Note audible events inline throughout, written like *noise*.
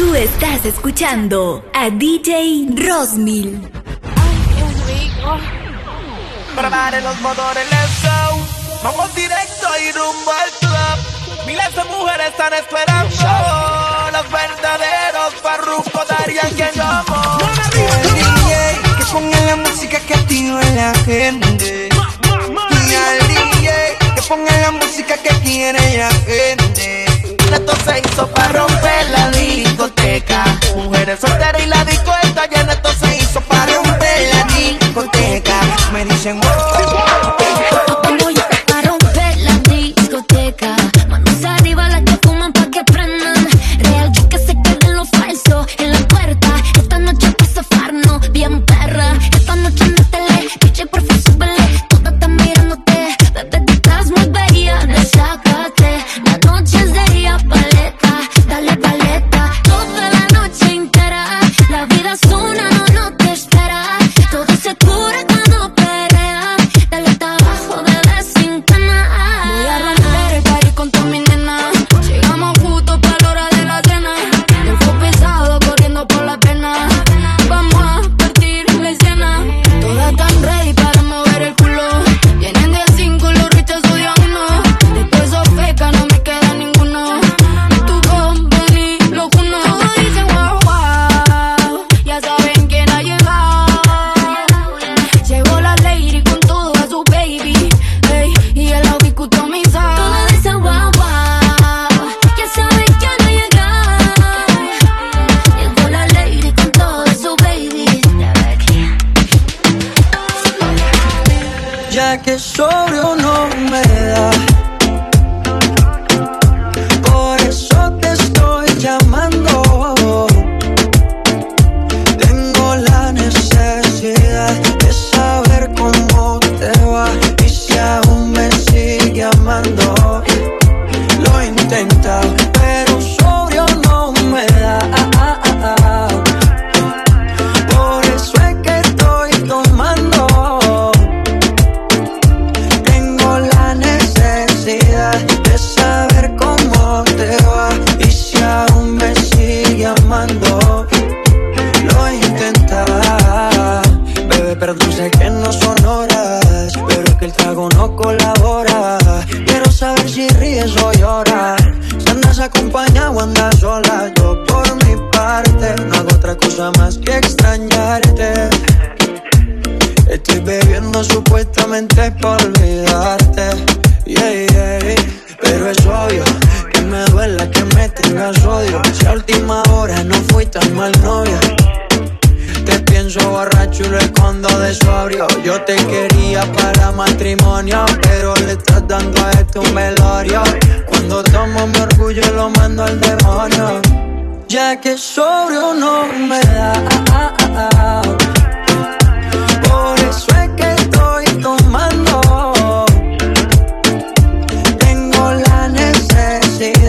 Tú estás escuchando a DJ Rosmil. Prepare los motores, let's go. Vamos directo y rumbo al club. Miles de mujeres están esperando. Los verdaderos parrucos darían que yo amo. DJ, que ponga la música que activa la gente. Y al DJ, que ponga la música que quiere la gente. Esto se hizo para romper la disco Mujeres solteras y la disco está llena, esto se hizo para romper la discoteca. Me dicen, wow.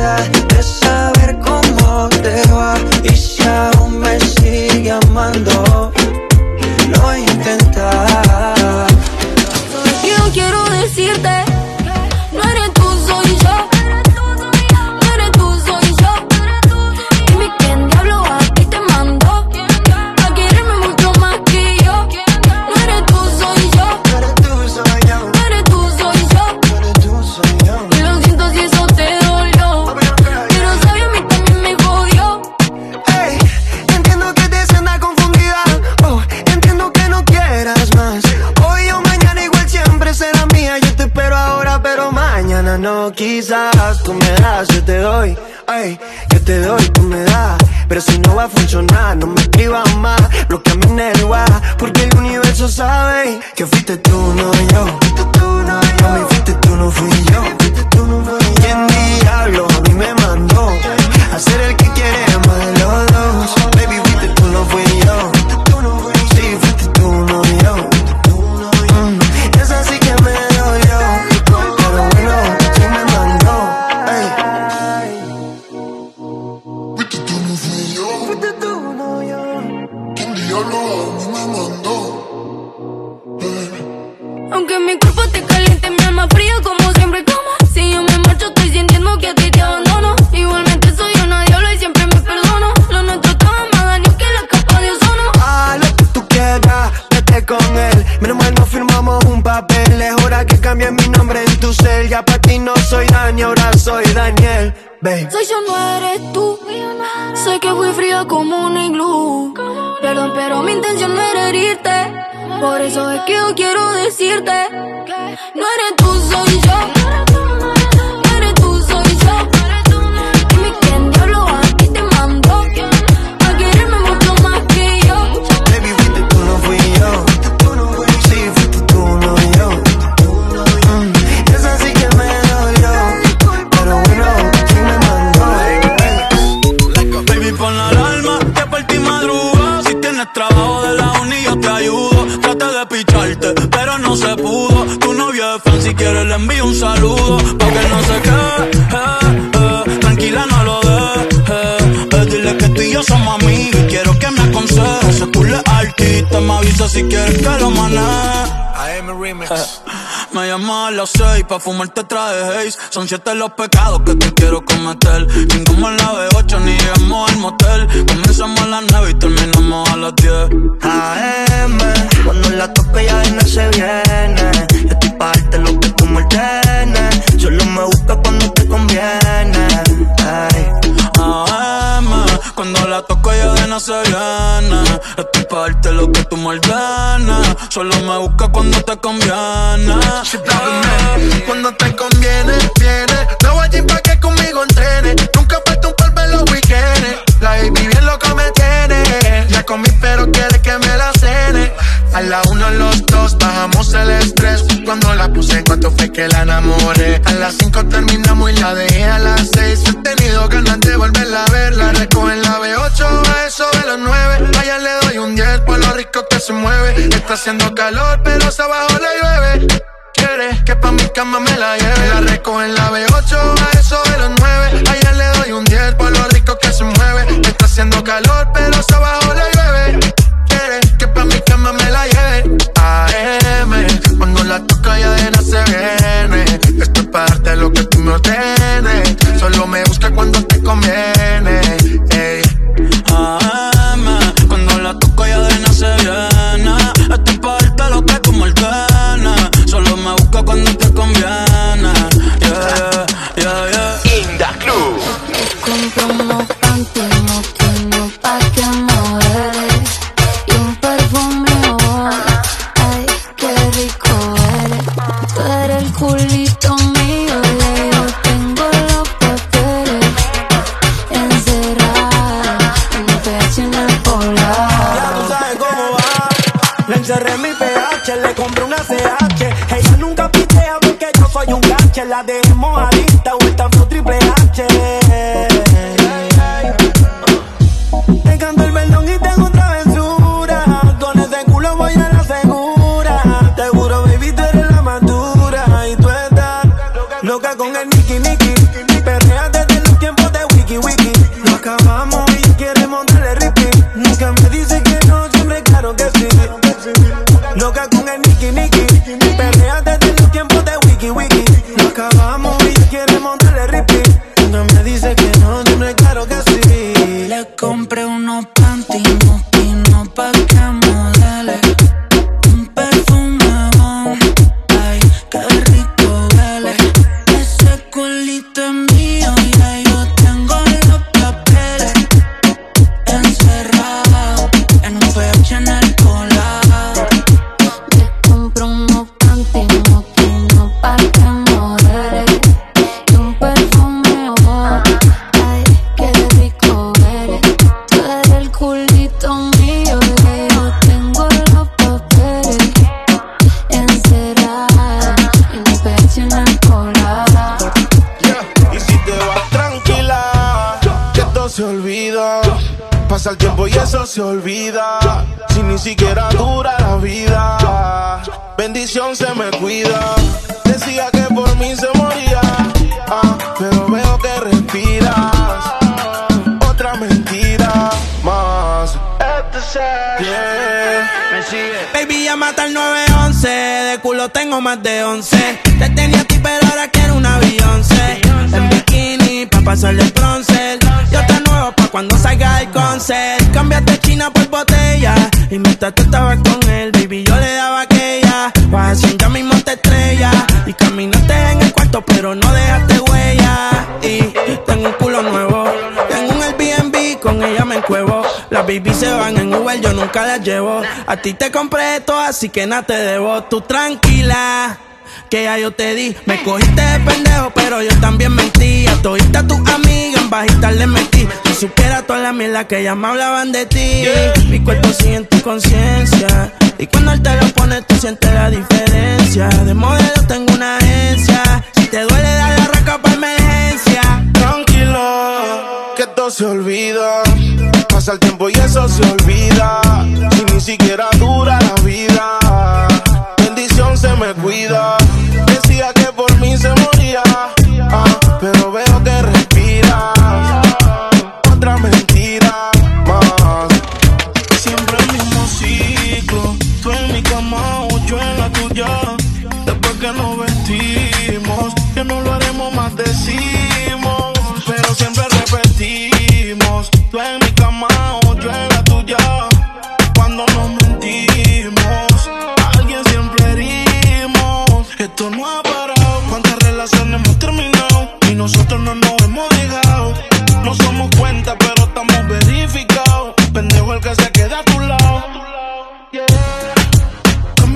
yeah. Le envío un saludo pa' que no se quede. Eh, eh, tranquila, no lo dejes. dile que tú y yo somos amigos y quiero que me aconsejes. Se culo artista, me avisa si quieres que lo maneje. *laughs* Me llamo a las seis pa' fumarte traje haze. Son siete los pecados que te quiero cometer. Cinco en la B8 ni llegamos al motel. Comenzamos a las nueve y terminamos a las diez. AM, cuando la toque ya no se viene. Estoy pa' darte lo que tú me Solo me busca cuando te conviene. AM, cuando la toco ya de no se viene Estoy pa' darte lo que tú me Solo me busca cuando te conviene cuando te conviene, viene. No voy a pa' que conmigo entrene. Nunca falta un polvo en los weekends. La baby bien loca me tiene. Ya comí, pero quiere que me la cene. A la uno, los dos, bajamos el estrés. Cuando la puse, en cuanto fue que la enamoré. A las cinco terminamos y la dejé a las seis. He tenido ganas de volverla a ver. La se mueve. Está haciendo calor, pero abajo le llueve que pa' mi cama me la lleve. La recojo en la B8, a eso de los 9. Ayer le doy un 10 por lo rico que se mueve. Está haciendo calor, pero abajo le llueve. Quiere que pa' mi cama me la lleve. AM, cuando la toca ya de se viene. Esto es parte de lo que tú me ordenes. Solo me busca cuando te conviene. Ey. La de mojadita eso se olvida. Si ni siquiera dura la vida. Bendición se me cuida. Decía que por mí se moría. Ah, pero veo que respiras. Otra mentira más. Yeah. Me sigue. Baby, ya mata el 911. De culo tengo más de 11. Te tenía a ti, pero ahora quiero un avión. En bikini, pa' pasarle el bronce. Cuando salga del concert, cámbiate china por botella. Y mientras tú estabas con él, baby, yo le daba aquella. Vas ya mismo te estrella. Y caminaste en el cuarto, pero no dejaste huella. Y tengo un culo nuevo. Tengo un Airbnb, con ella me encuevo. Las baby se van en Uber, yo nunca las llevo. A ti te compré esto, así que nada te debo. Tú tranquila que ya yo te di. Me cogiste de pendejo, pero yo también mentí. mentía. Todita tu bajita le metí. Si supiera toda la mierda que ya me hablaban de ti. Mi cuerpo sigue en tu conciencia. Y cuando él te lo pone, tú sientes la diferencia. De modelo tengo una agencia. Si te duele, dale la raca para emergencia. Tranquilo, que todo se olvida. Pasa el tiempo y eso se olvida. Y ni siquiera dura la vida. Bendición se me cuida. Decía que por mí se moría.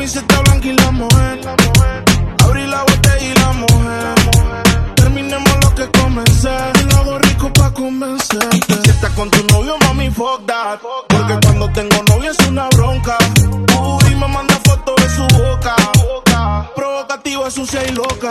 Camiseta blanca y la mujer. Abrí la botella y la mujer. Terminemos lo que comencé. Y lo rico pa' convencerte. Si estás con tu novio, mami, fuck that. Porque cuando tengo novio es una bronca. Uy, me manda fotos de su boca. Provocativa, sucia y loca.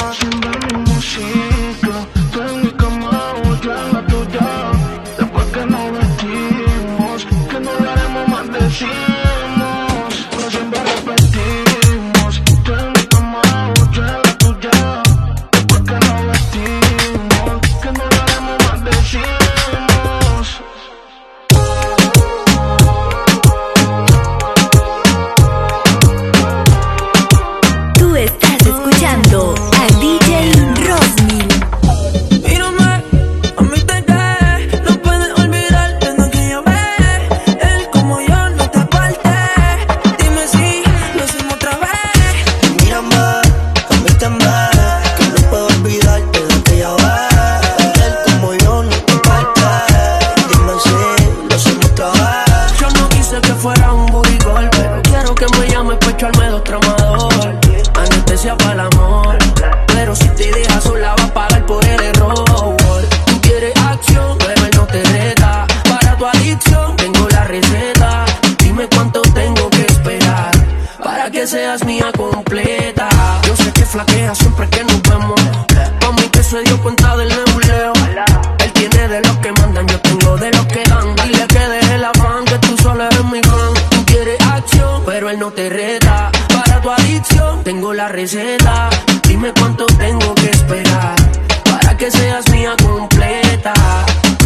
Dime cuánto tengo que esperar para que seas mía completa.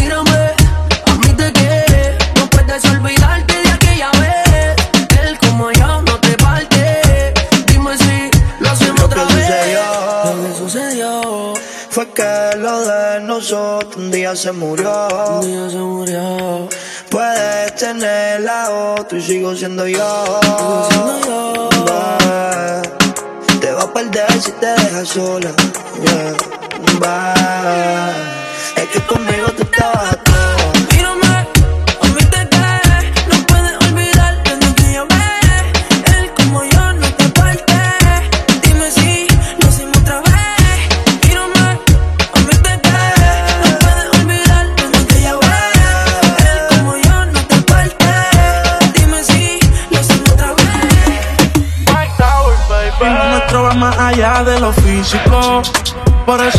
Mírame, a mí te quiere, no puedes olvidarte de aquella vez. Él como yo no te parte. Dime si lo hacemos Lo que otra vez. sucedió. Lo que sucedió, Fue que lo de nosotros un día se murió. un día se murió. Puedes tener la otra y sigo siendo yo. siendo yo. Perder si te dejas sola. Yeah. Bye.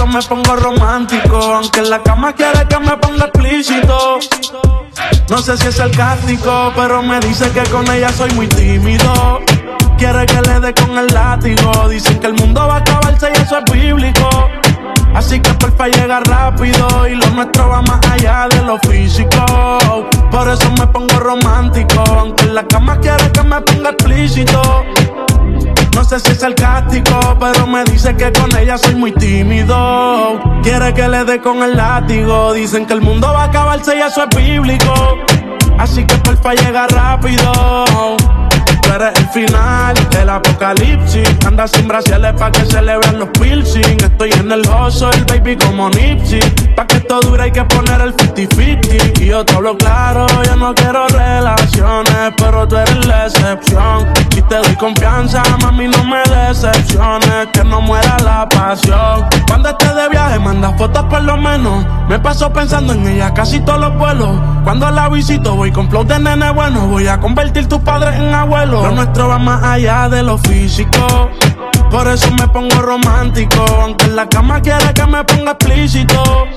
Me pongo romántico. Aunque en la cama quiere que me ponga explícito. No sé si es sarcástico, pero me dice que con ella soy muy tímido. Quiere que le dé con el látigo. Dicen que el mundo va a acabarse y eso es bíblico. Así que porfa llega rápido y lo nuestro va más allá de lo físico. Por eso me pongo romántico. Aunque en la cama quiere que me ponga explícito. No sé si es sarcástico, pero me dice que con ella soy muy tímido. Quiere que le dé con el látigo. Dicen que el mundo va a acabarse y eso es bíblico. Así que porfa llega rápido. Eres el final, el apocalipsis. Anda sin brasiles pa' que se le vean los piercing. Estoy en el el baby, como Nipsey. Pa' que esto dure hay que poner el 50-50. Y yo te hablo claro, yo no quiero relaciones, pero tú eres la excepción. Y te doy confianza, mami, no me decepciones. Que no muera la pasión. Cuando estés de viaje, manda fotos por lo menos. Me paso pensando en ella casi todos los vuelos. Cuando la visito, voy con flow de nene bueno. Voy a convertir tus padres en abuelos. Lo nuestro va más allá de lo físico. Por eso me pongo romántico. Aunque en la cama quiere que me ponga explícito.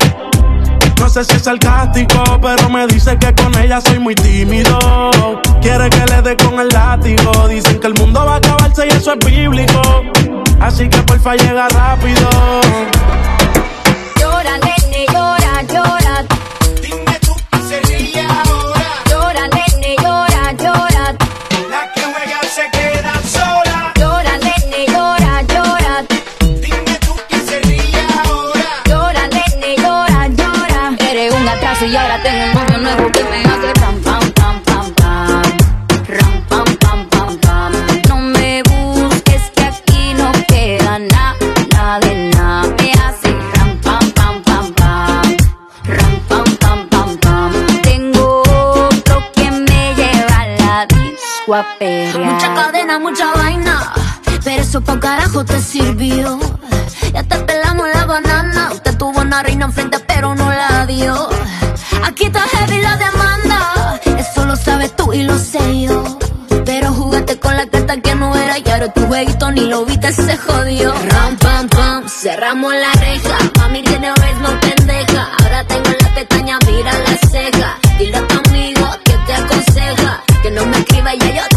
No sé si es sarcástico, pero me dice que con ella soy muy tímido. Quiere que le dé con el látigo. Dicen que el mundo va a acabarse y eso es bíblico. Así que porfa llega rápido. Llora, nene, llora, llora. Dime tú qué sería ahora. Mucha cadena, mucha vaina. Pero eso pa' carajo te sirvió. Ya te pelamos la banana. Usted tuvo una reina enfrente, pero no la dio. Aquí está heavy la demanda. Eso lo sabes tú y lo sé yo. Pero jugaste con la carta que no era y ahora tu jueguito ni lo viste, se jodió. Ram, pam, pam, cerramos la reja. Mami tiene no pendeja. Ahora tengo la pestaña, mira la ceja. Dile a tu que te aconseja. Que no me escriba, ya yo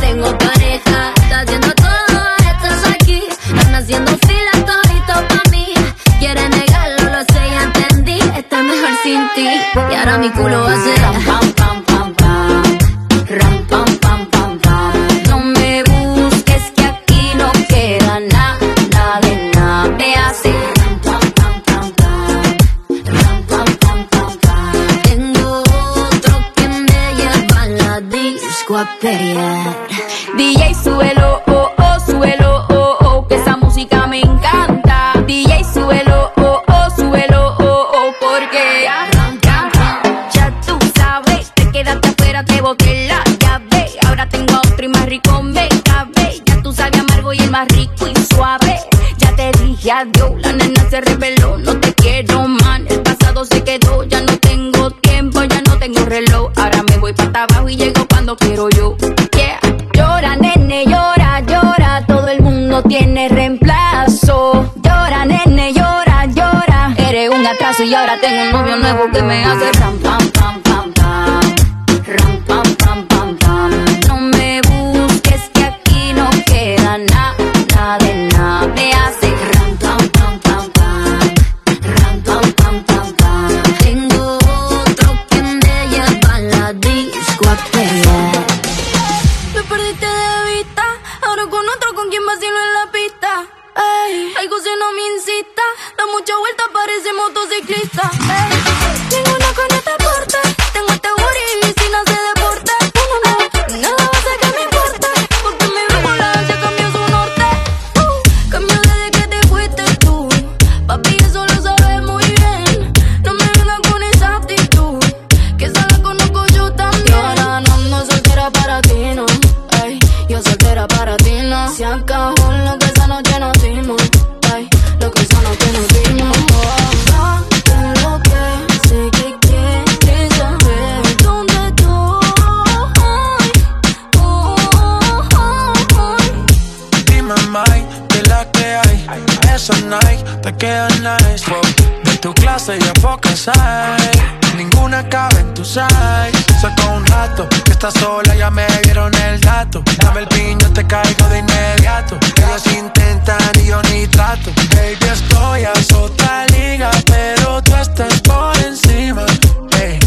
Y ahora mi culo hace ram, pam, pam, pam, pam. Ram, pam, pam, pam, pam. No me busques que aquí no queda nada, nada de nada. Me hace ram, pam, pam, pam, pam. Ram, pam, pam, pam, pam. Tengo otro que me lleva a la disco a pelear. DJ, súbelo, nuevo que me hace ram, pam, pam, pam, pam. Ram, pam, pam, pam, pam. No me busques que aquí no queda nada, de nada. Me hace ram, pam, pam, pam, pam. Ram, pam, pam, pam, pam. Tengo otro que me lleva a la disco a pelear. Me perdiste de vista, ahora con otro con quien vacilo en la algo se no me incita, da mucha vuelta, parece motociclista. Estás sola, ya me dieron el dato. Dame el piño, te caigo de inmediato. Ellos intentan y yo ni trato. Baby, estoy a otra liga, pero tú estás por encima. Ey,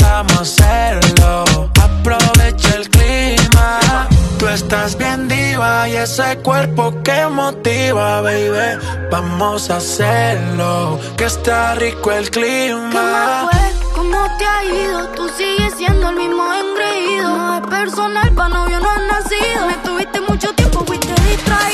vamos a hacerlo. Aprovecha el clima. Tú estás bien diva y ese cuerpo que motiva, baby. Vamos a hacerlo, que está rico el clima. ¿Qué más fue? ¿Cómo te ha ido? Tú sigues siendo el mismo engreído. No personal, pa' novio no has nacido. Me tuviste mucho tiempo, fuiste distraído.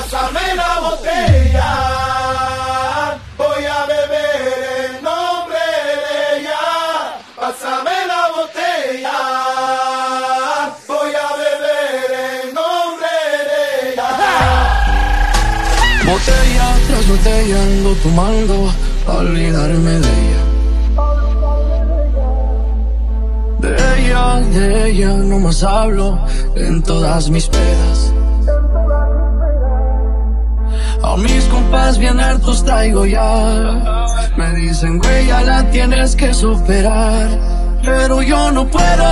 Pásame la botella, voy a beber en nombre de ella. Pásame la botella, voy a beber en nombre de ella. Botella tras botella ando tomando a olvidarme de ella. De ella, de ella no más hablo en todas mis pedas. A mis compas bien hartos traigo ya. Me dicen, güey, ya la tienes que superar. Pero yo no puedo.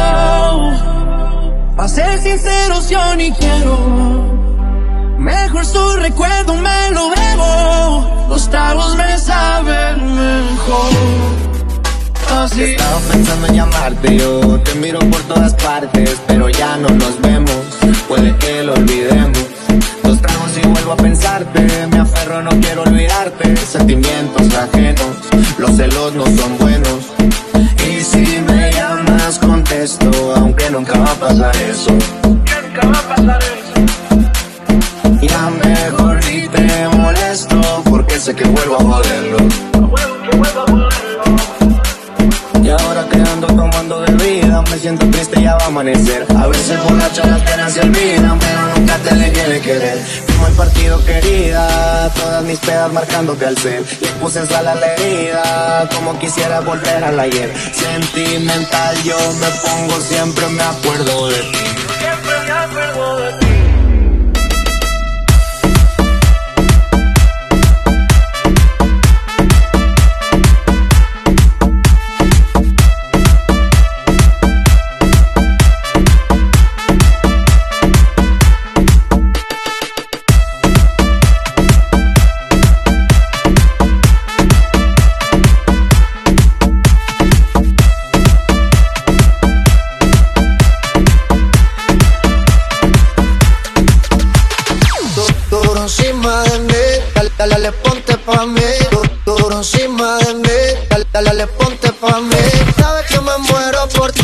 Pa' ser sinceros, yo ni quiero. Mejor su recuerdo me lo bebo. Los tragos me saben mejor. Así. Estaba pensando en llamarte, yo te miro por todas partes, pero ya no nos vemos. Puede que lo olvidemos. Dos tragos y vuelvo a pensarte, me aferro, no quiero olvidarte. Sentimientos ajenos, los celos no son buenos. Y si me llamas, contesto, aunque nunca va a pasar eso. Nunca va a pasar eso. Ya mejor ni te molesto, porque sé que vuelvo a joderlo. Siento triste, ya va a amanecer. A veces borracho las penas se olvidan, pero nunca te dejé de querer. Como el partido querida, todas mis pedas marcándote al ser. Le puse sal a la herida, como quisiera volver al ayer. Sentimental yo me pongo, siempre me acuerdo de ti. Siempre me acuerdo de ti. dale, le ponte pa' mí. Sabes que me muero por ti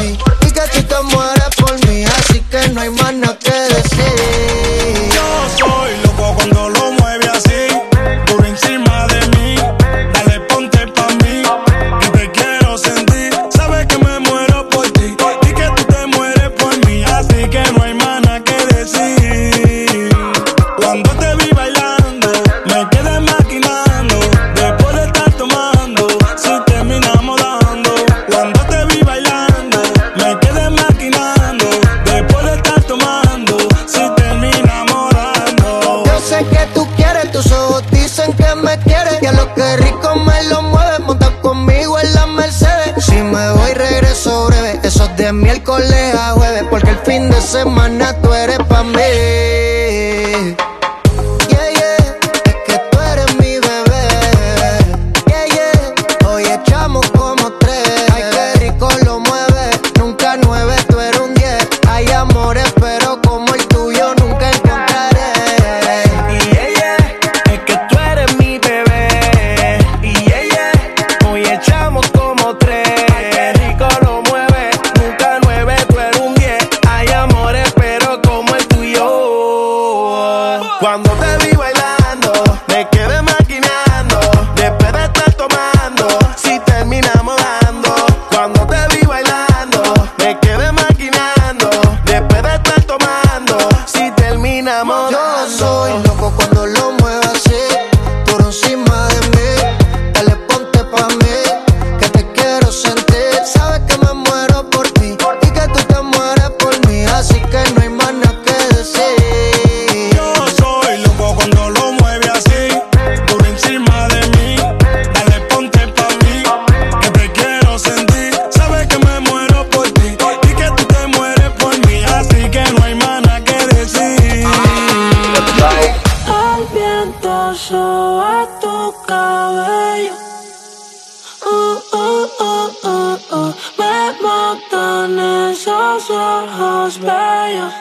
esos ojos bellos.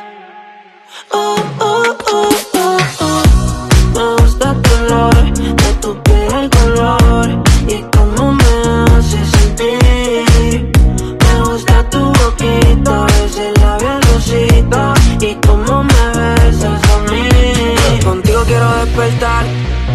Oh, oh, oh, oh, oh. Me gusta el color de tu piel, el color y cómo me hace sentir. Me gusta tu boquita, ese labial rosita y cómo me besas a mí. Contigo quiero despertar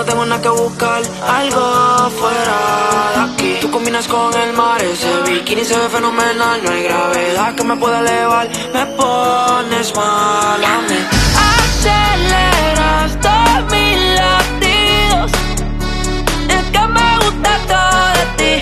no tengo nada que buscar. Algo fuera de aquí. Tú combinas con el mar, ese bikini se ve fenomenal. No hay gravedad que me pueda elevar. Me pones mal a mí. Aceleras todos mis latidos. Es que me gusta todo de ti.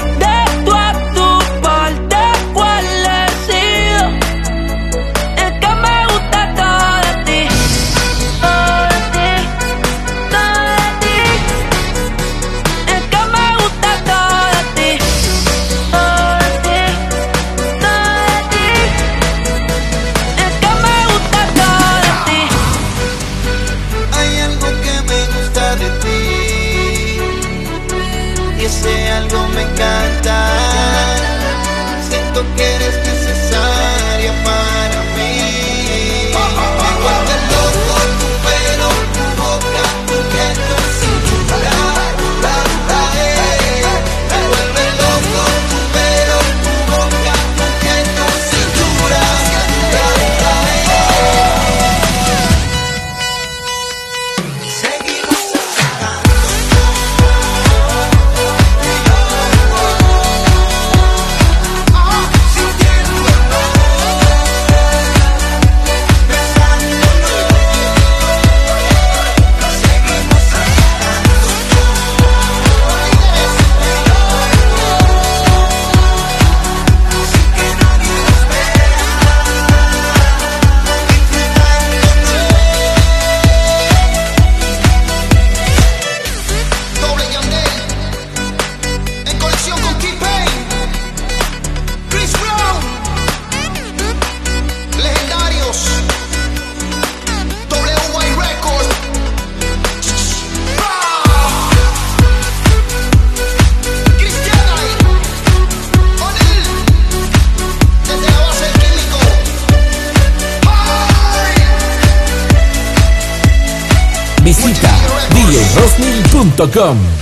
Welcome.